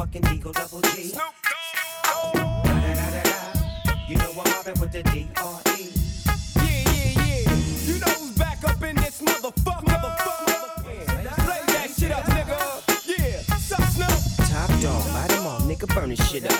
motherfucking Eagle Double G. You know I'm mobbing with the D.R.E. Yeah, yeah, yeah. You know who's back up in this motherfucker. Motherfucker. Play that shit up, nigga. Yeah. Sup, Snoop? Top dog, buy them all, nigga, burn this shit up.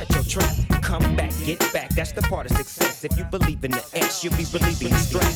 shut your trap. Come back, get back, that's the part of success. If you believe in the X, you'll be believing the strap.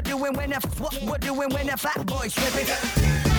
We're doing when the what we're doing when the fat boy stripping.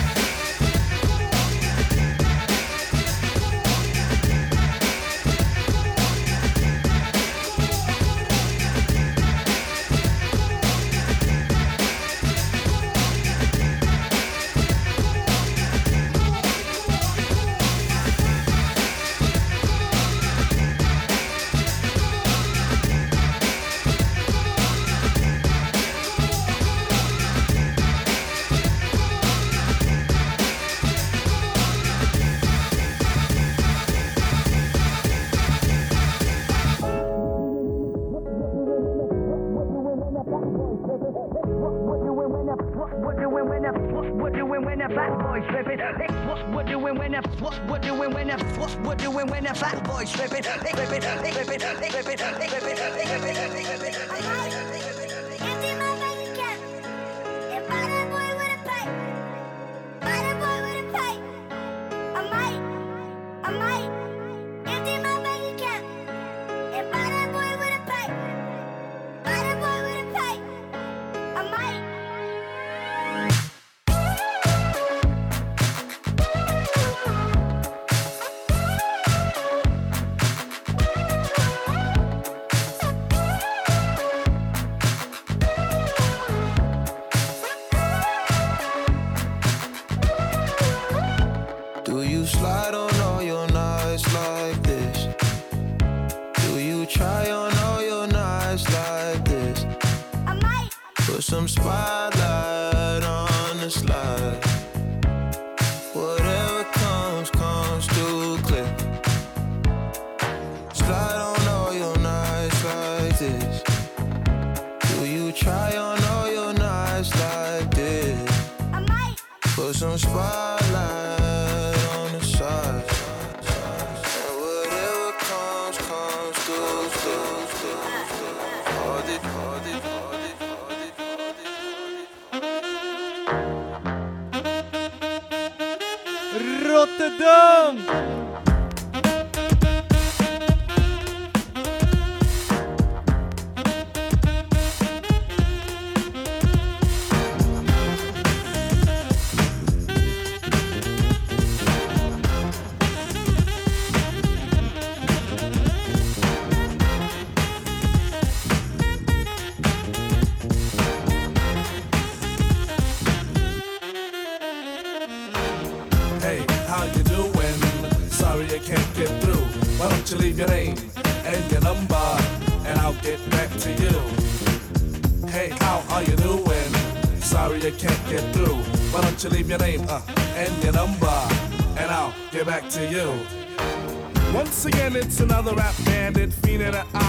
Another rap bandit, fiend in the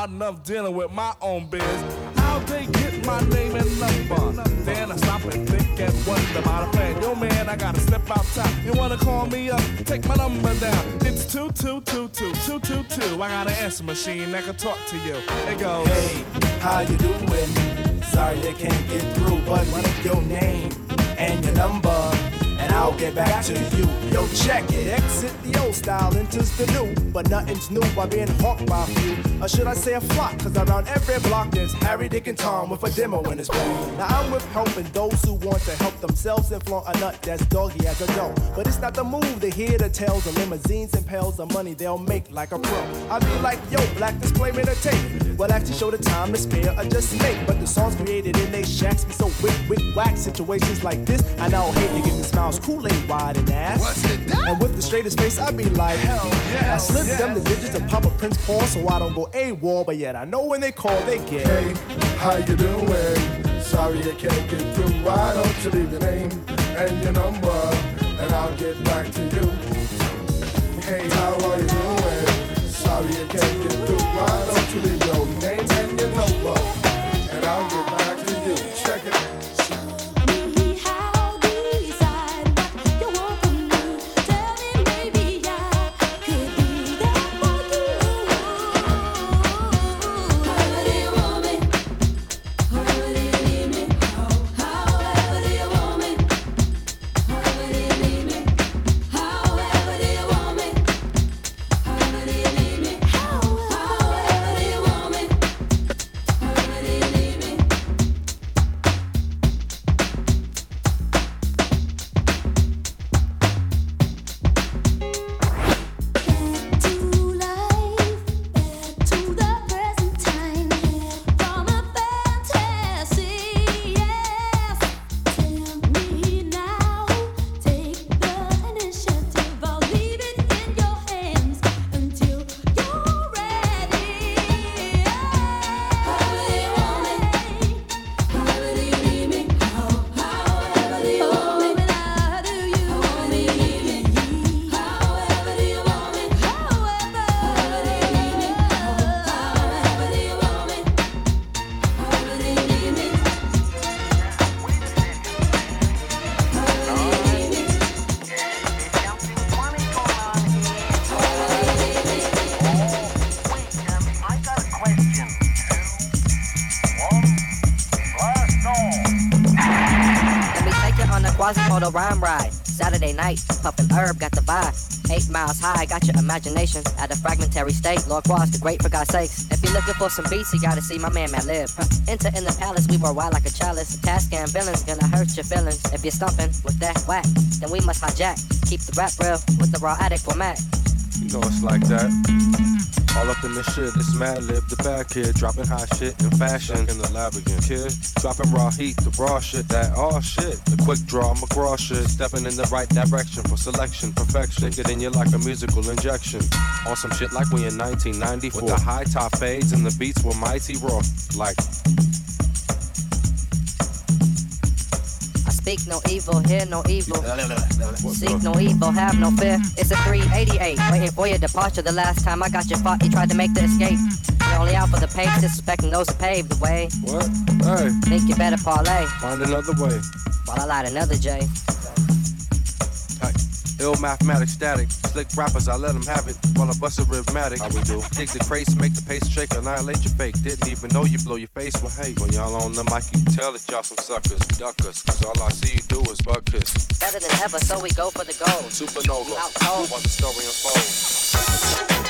hard enough dealing with my own biz. How they get my name and number? Then I stop and think and wonder about a plan. Yo man, I gotta step outside. You wanna call me up? Take my number down. It's two two two two two two two. I got an answer machine that can talk to you. It goes. Hey, how you doing? Sorry I can't get through, but leave your name and your number, and I'll get back to you. Yo, check it. Exit old style, enters the new, but nothing's new by being hawked by a few. Or should I say a flock? Cause around every block there's Harry, Dick, and Tom with a demo in his bag. Now I'm with helping those who want to help themselves and flaunt a nut that's doggy as a dough. But it's not the move to hear the tales of limousines and pails of money they'll make like a pro. I be like, yo, black display me the tape. Well, actually show the time to spare or just make. But the songs created in they shacks be so wick, wick, whack. Situations like this, I now hate to give the smiles Kool-Aid wide and ass. What's it done? And with the straightest face, I be like, hell yeah. I slip them the digits and pop a Prince Paul so I don't go AWOL. But yet I know when they call, they get. Hey, how you doing? Sorry I can't get through. Why don't you leave your name and your number, and I'll get back to you. Hey, how are you doing? Sorry I can't get through. Why don't you leave your name and your number, and I'll get back to you. Check it. How Miles high, got your imagination at a fragmentary state. Lord Quas, the great for God's sakes. If you're looking for some beats, you gotta see my man Matt Live. Huh. Enter in the palace, we were wild like a chalice. Task and villains gonna hurt your feelings. If you're stumping with that whack, then we must hijack. Keep the rap real with the raw addict format. You know it's like that. All up in the shit, it's Mad Lib, the bad kid, dropping hot shit in fashion. in the lab again, kid. Dropping raw heat, the raw shit, that all shit. The quick draw, McGraw shit. Stepping in the right direction for selection, perfection. Stick it in you like a musical injection. On some shit like we in 1994. With the high top fades and the beats were mighty raw. Like, no evil, hear no evil. Seek no evil, have no fear. It's a 388, waiting for your departure. The last time I got your fought, you tried to make the escape. You're only out for the pace, disrespecting those who paved the way. what? Hey, Think you better parlay find another way. while I light another J. Hey, ill mathematics static. Slick rappers, I let them have it. While I bust a rhythmatic. How we do? Dig the crates, make the pace shake, annihilate your fake. Didn't even know you blow your face with hate. When y'all on the mic, you can tell that y'all some suckers. Duck us, cause all I see you do is bug kiss. Better than ever, so we go for the gold. Supernova, Out cold. while the story unfolds.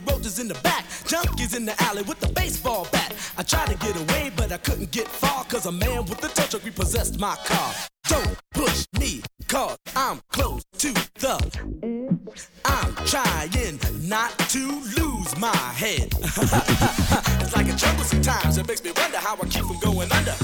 roaches in the back. Junkies in the alley with the baseball bat. I tried to get away, but I couldn't get far. Cause a man with a tow truck repossessed my car. Don't push me, cause I'm close to the I'm trying not to lose my head. it's like a jungle sometimes. It makes me wonder how I keep from going under.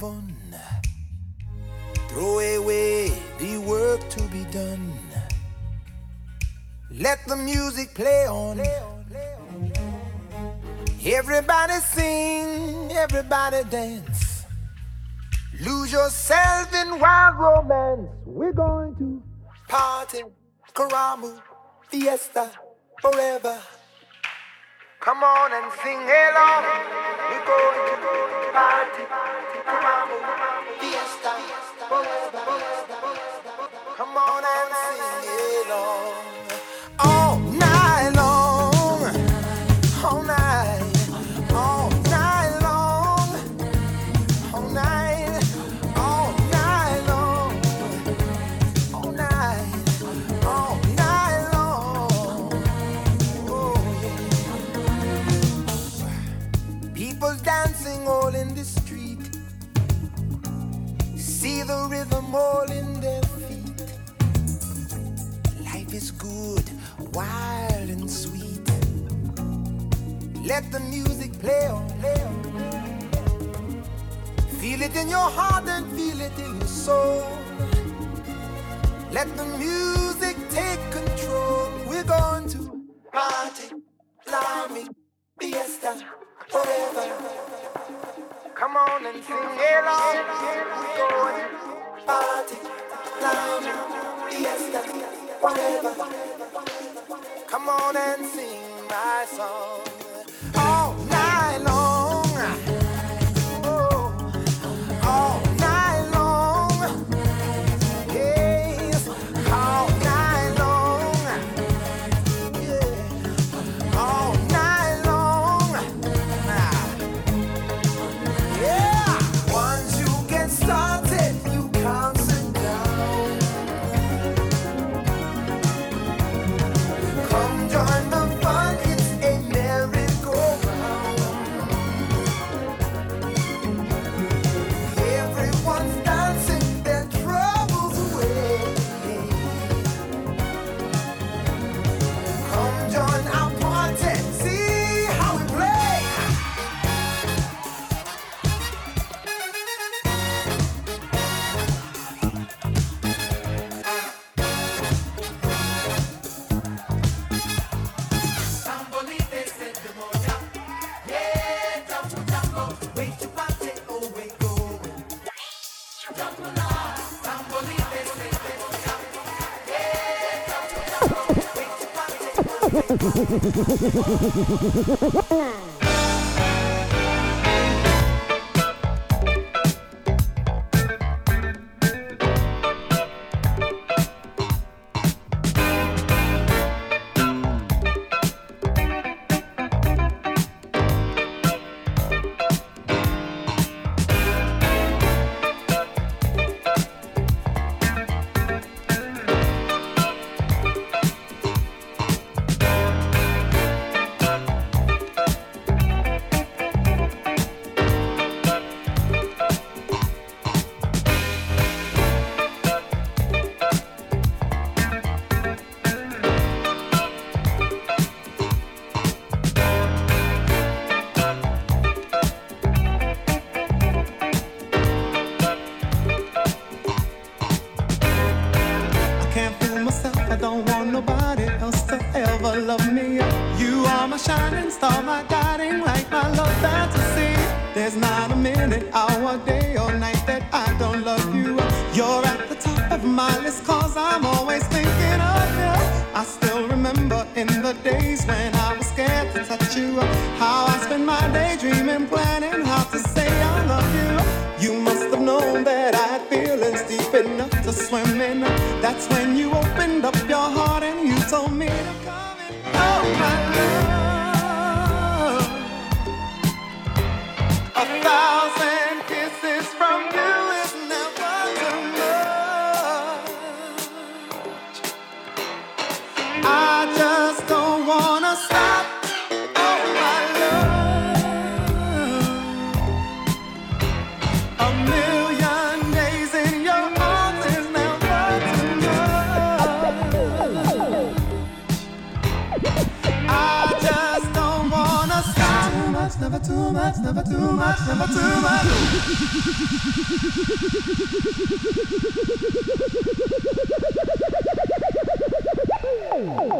Fun. Throw away the work to be done. Let the music play on. Everybody sing, everybody dance. Lose yourself in wild romance. We're going to party, karamu, fiesta, forever. Come on and sing along. We're going to party, fiesta. Come on and sing along. All Let the music play on, play on. Feel it in your heart and feel it in your soul. Let the music take control. We're going to party, blimey, fiesta, forever. Come on and sing along. We're going party, blimey, fiesta, forever. Come on and sing my song. Oh, Hmm. days when I was scared to touch you. How I spent my day dreaming, planning how to too much, never too much, never too much. beccata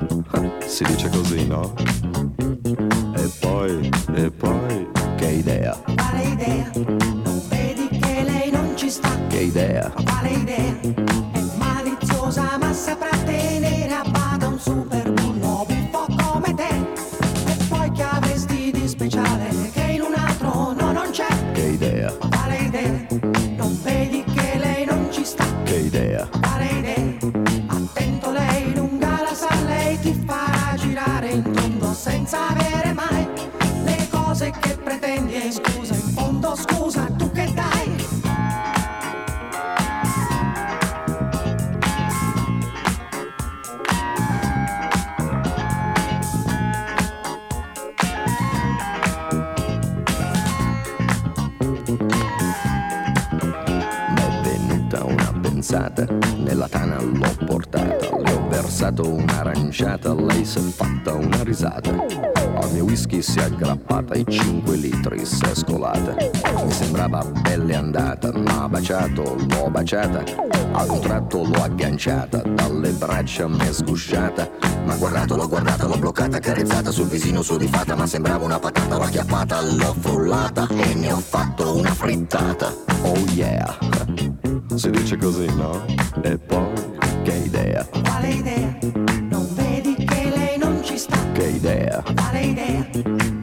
si dice così, no? E poi, e poi, che idea, Quale idea? Non vedi che lei non ci sta? che idea, Quale idea? Baciata. Ad un tratto l'ho agganciata, dalle braccia mi è sgusciata. Ma guardato, l'ho guardata, l'ho bloccata, carezzata sul visino sudifata, ma sembrava una patata, l'ho acchiappata, l'ho frullata e ne ho fatto una frittata. Oh yeah, si dice così, no? E poi, che idea, Quale idea? Non vedi che lei non ci sta? che idea, Quale idea?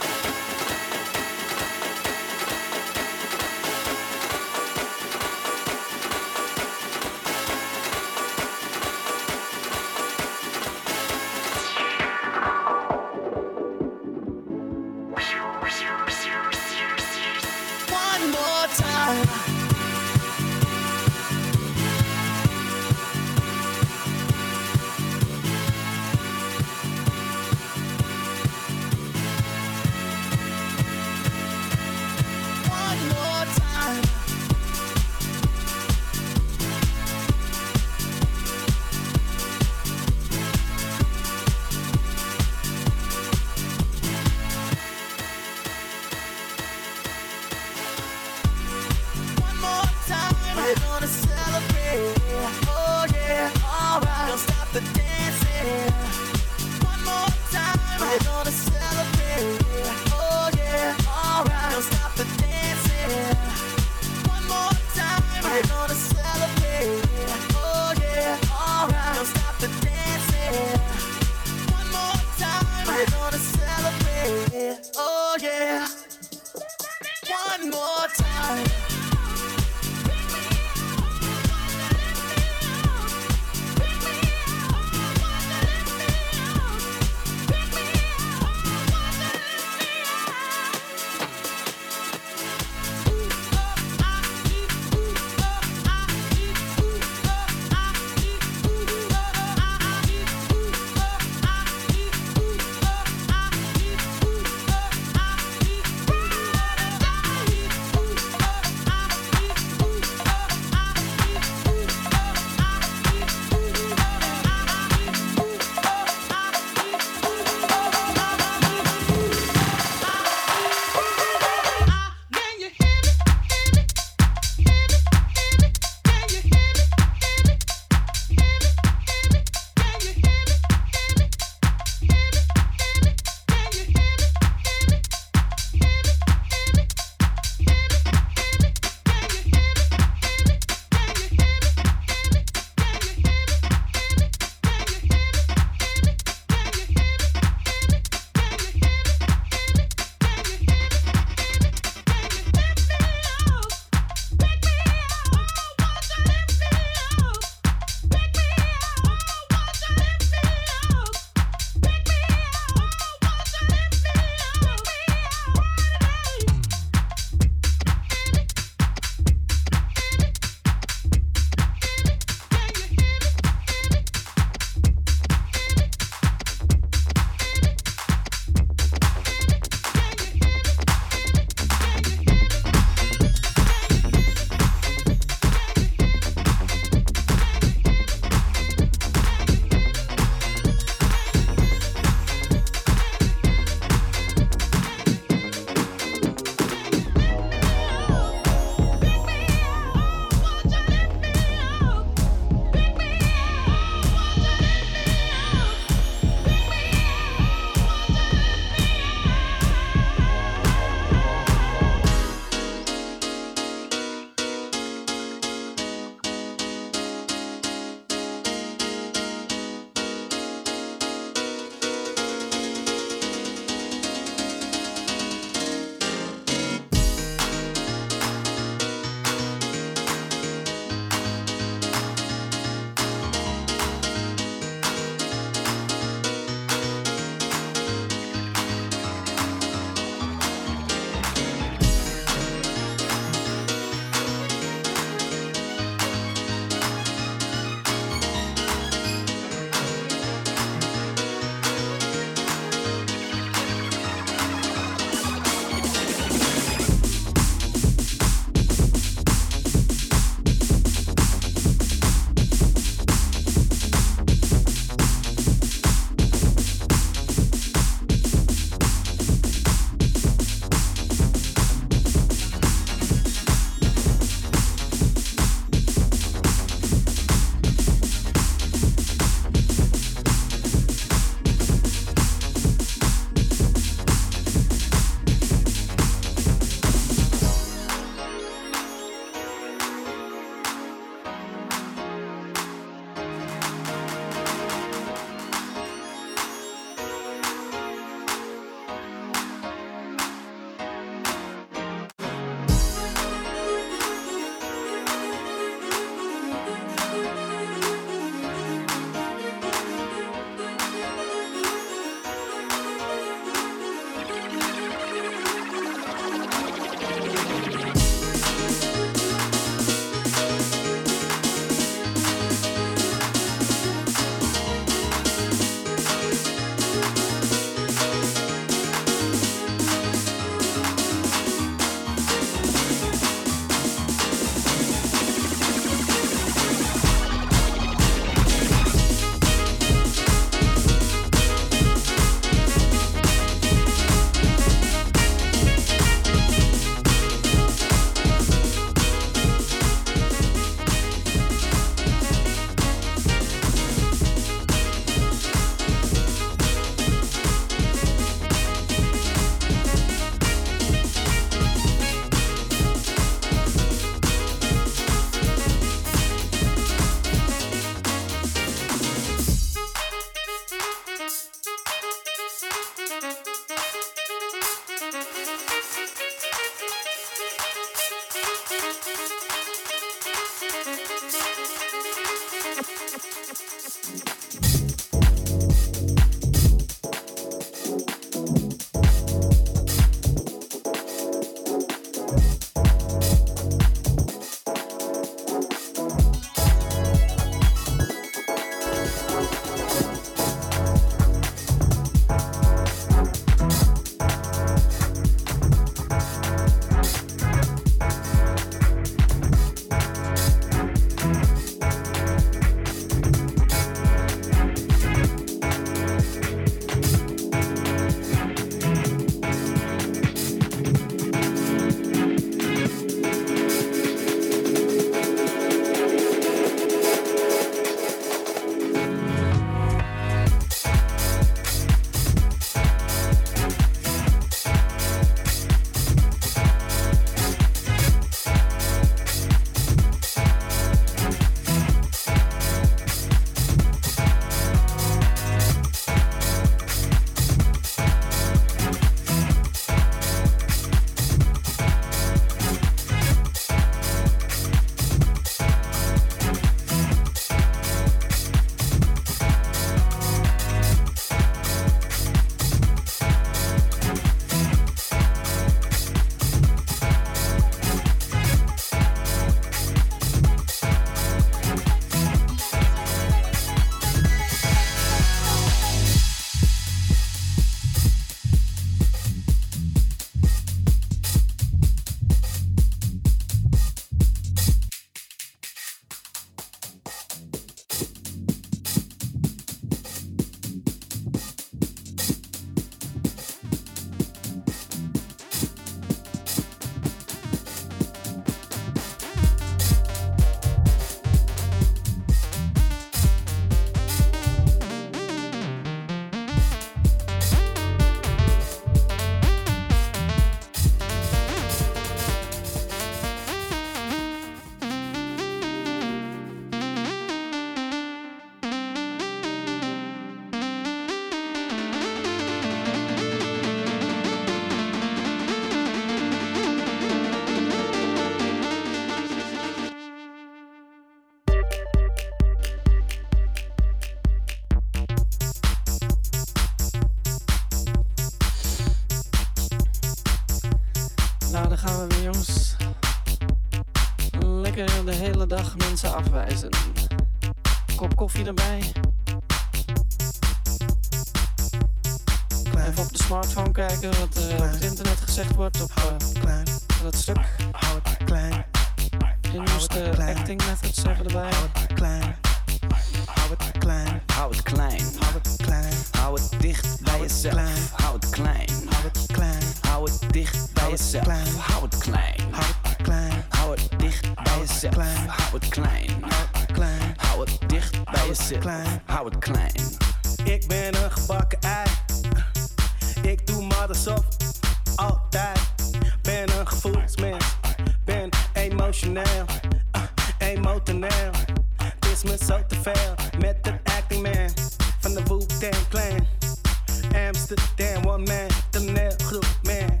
man, de man, man.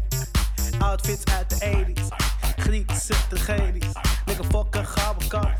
Outfits uit de 80s, Griekse tragedies. Nigga, fuck een gouden.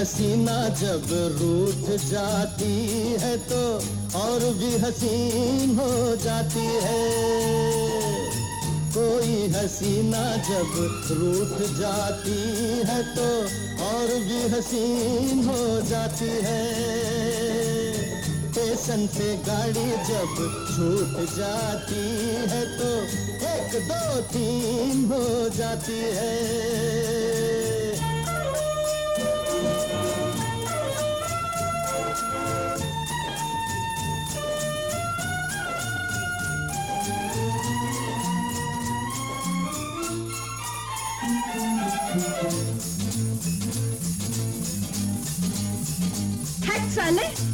हसीना जब रूठ जाती है तो और भी हसीन हो जाती है। कोई हसीना जब रूठ जाती है तो और भी हसीन हो जाती है। स्टेशन से गाड़ी जब छूट जाती है तो एक दो तीन हो जाती है। sale?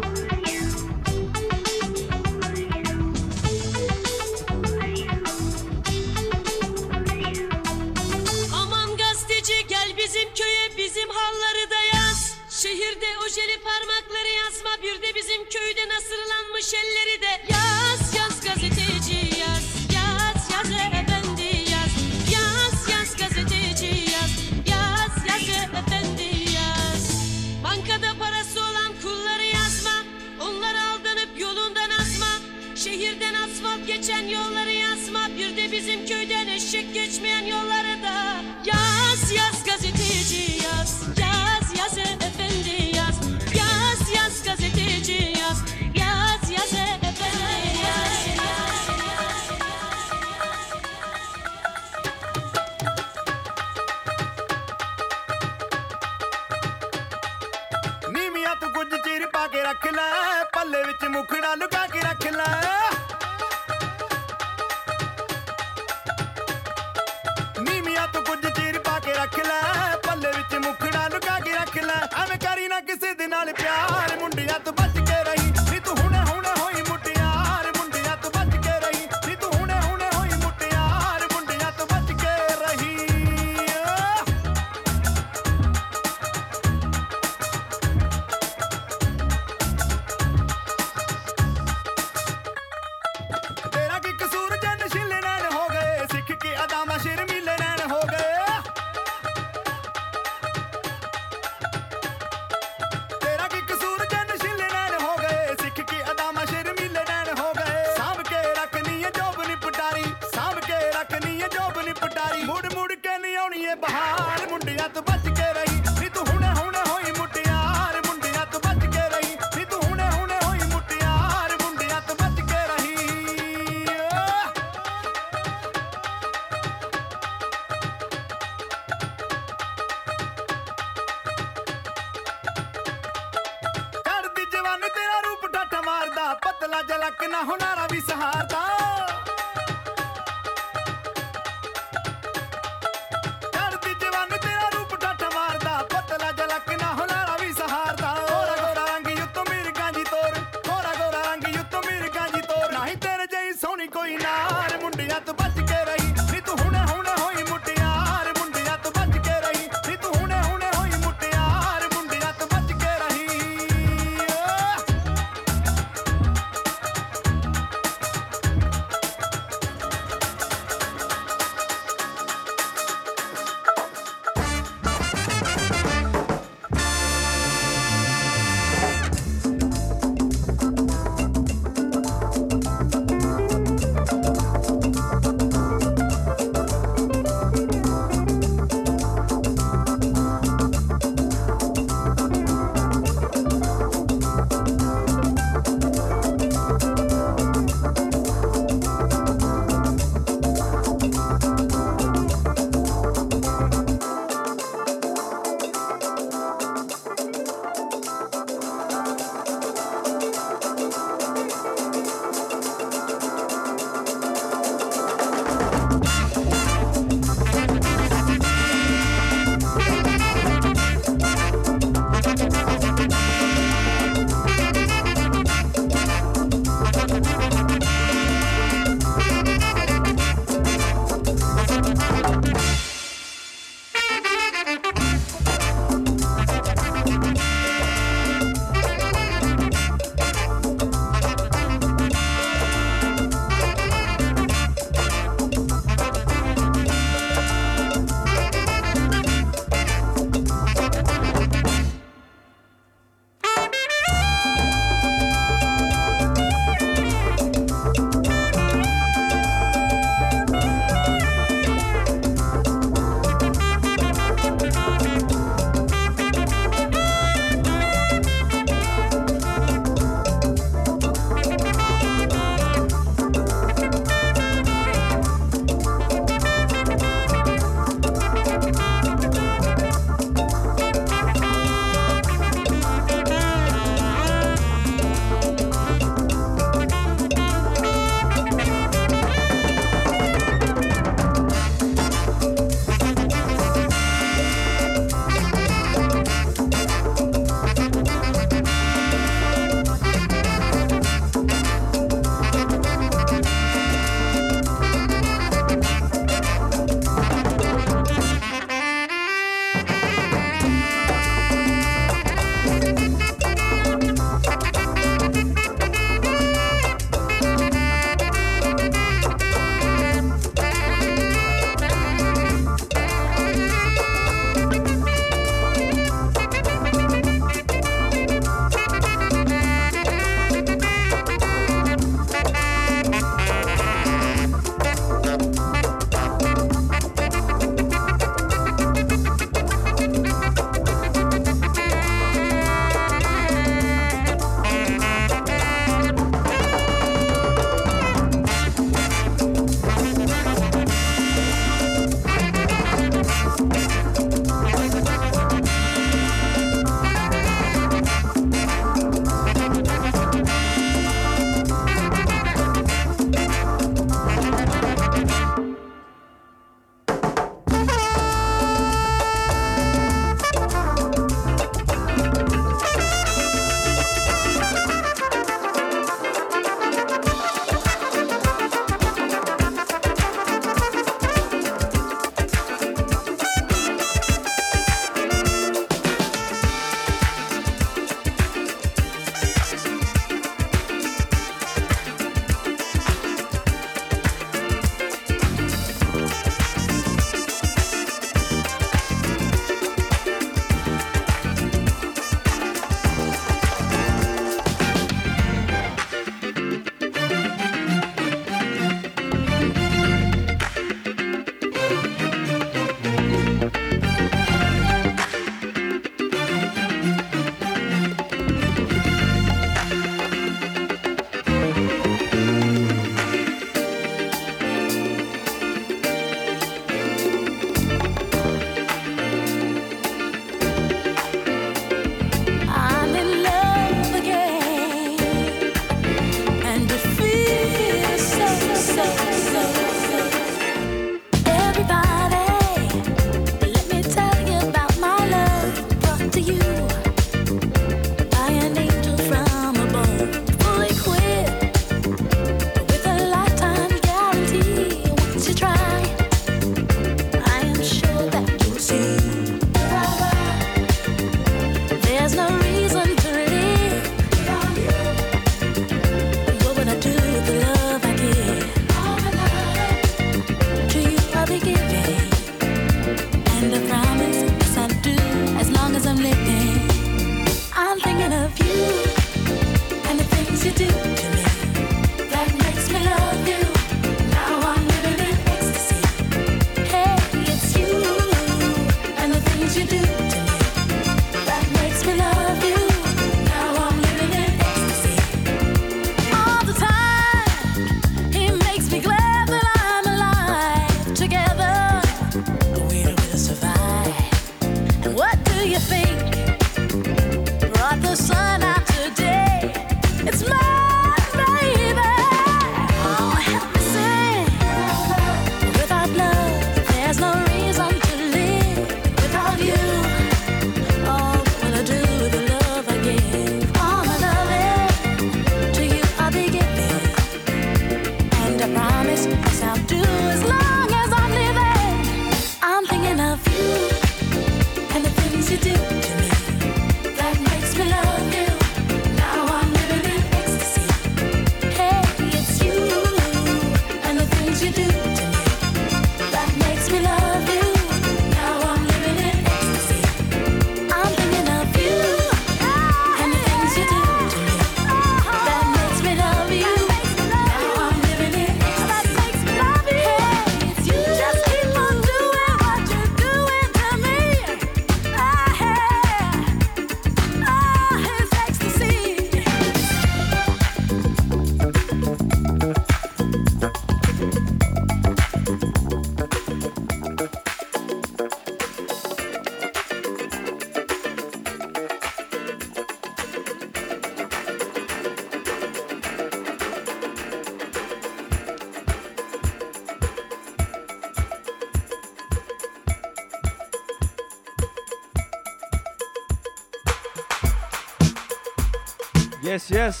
Yes.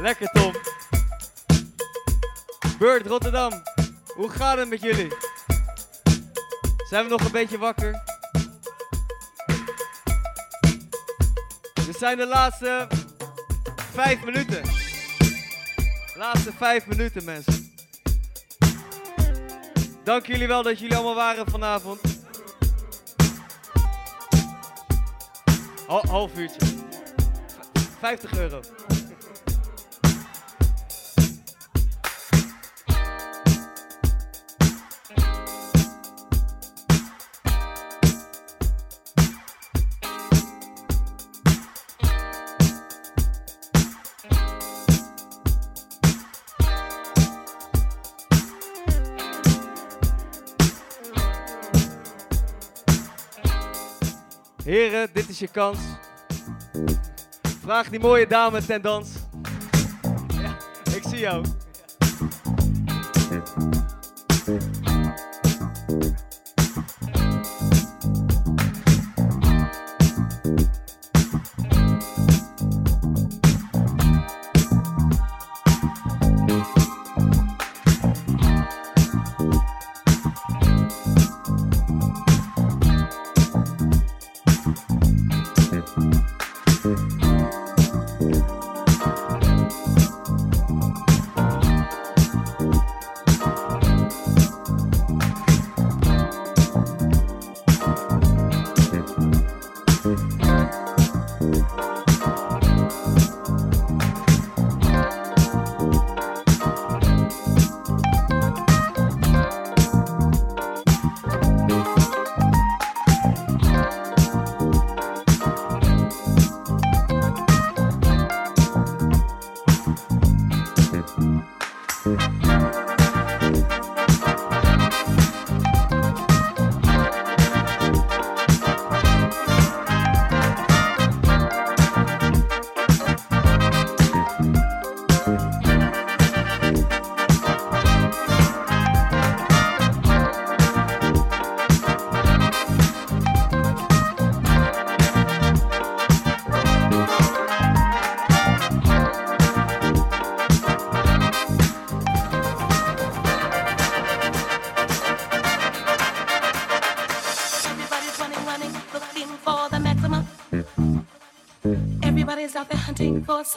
Lekker Tom. Beurt Rotterdam. Hoe gaat het met jullie? Zijn we nog een beetje wakker? Dit zijn de laatste vijf minuten. Laatste vijf minuten, mensen. Dank jullie wel dat jullie allemaal waren vanavond. Hal- half uurtje. V- 50 euro. Heren, dit is je kans. Vraag die mooie dame ten dans. Ja, ik zie jou.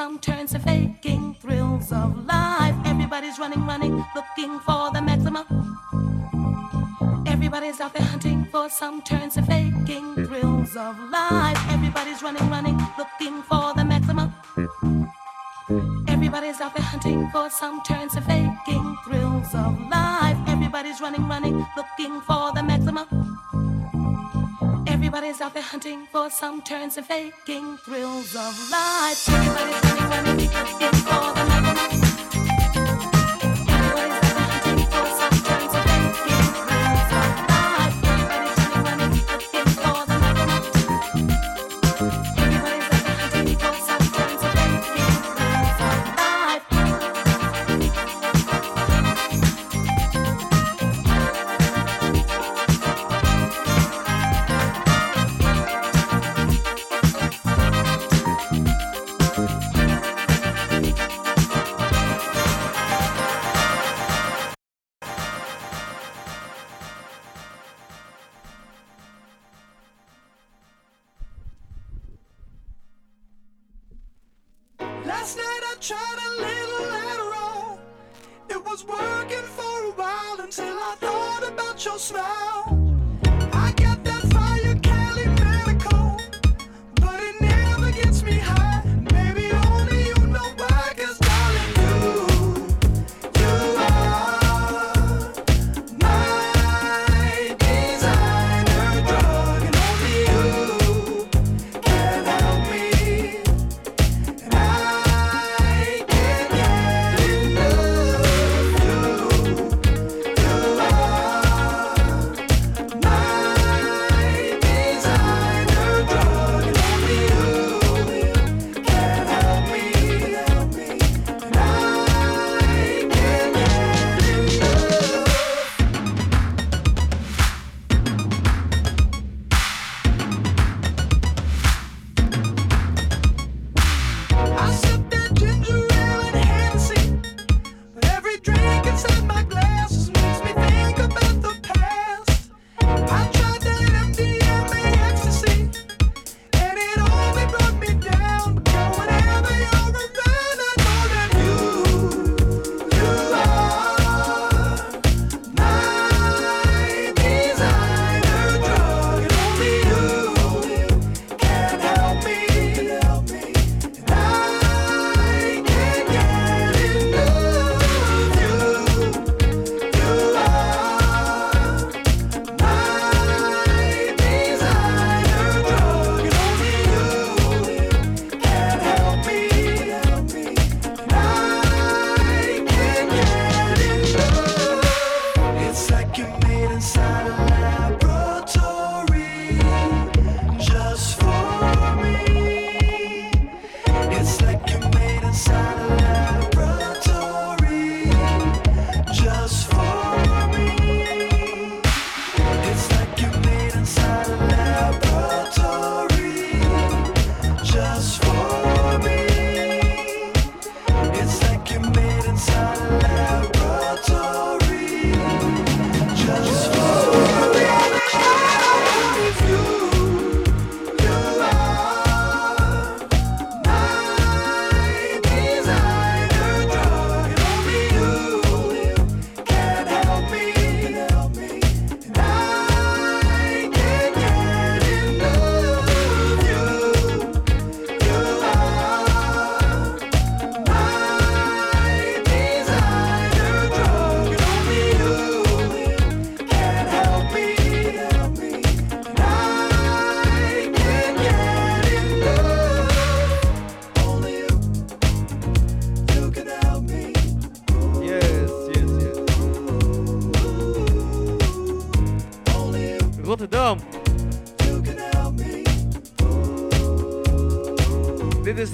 Some turns and faking thrills of life. Everybody's running, running, looking for the maximum. Everybody's out there hunting for some turns and faking thrills of life. Everybody's running, running, looking for the maximum. Everybody's out there hunting for some turns out there hunting for some turns and faking thrills of life. Everybody's running, for the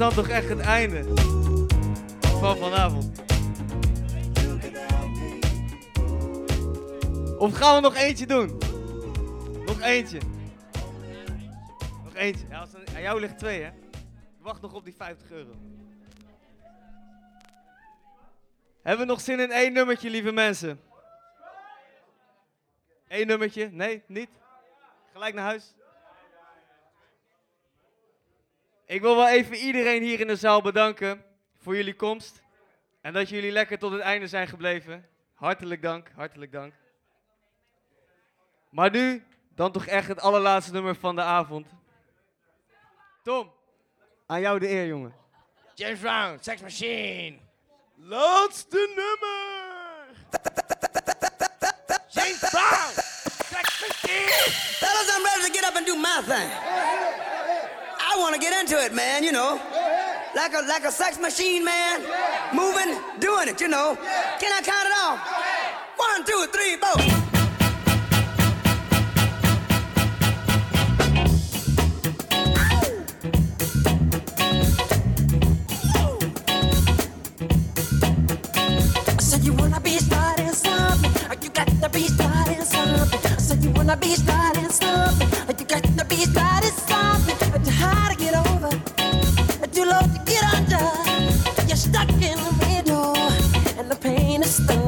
dan toch echt het einde van vanavond. Of gaan we nog eentje doen? Nog eentje. Nog eentje. Ja, als aan jou ligt twee, hè? Wacht nog op die 50 euro. Hebben we nog zin in één nummertje, lieve mensen? Eén nummertje? Nee, niet? Gelijk naar huis? Ik wil wel even iedereen hier in de zaal bedanken voor jullie komst. En dat jullie lekker tot het einde zijn gebleven. Hartelijk dank, hartelijk dank. Maar nu dan toch echt het allerlaatste nummer van de avond. Tom, aan jou de eer, jongen. James Brown, Sex Machine. Laatste nummer. James Brown, Sex Machine. Fellas, I'm ready to get up and do my thing. I want to get into it, man, you know. Like a like a sex machine, man. Moving, doing it, you know. Can I count it off? One, two, three, four. be starting something. You got to be starting something. Está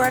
A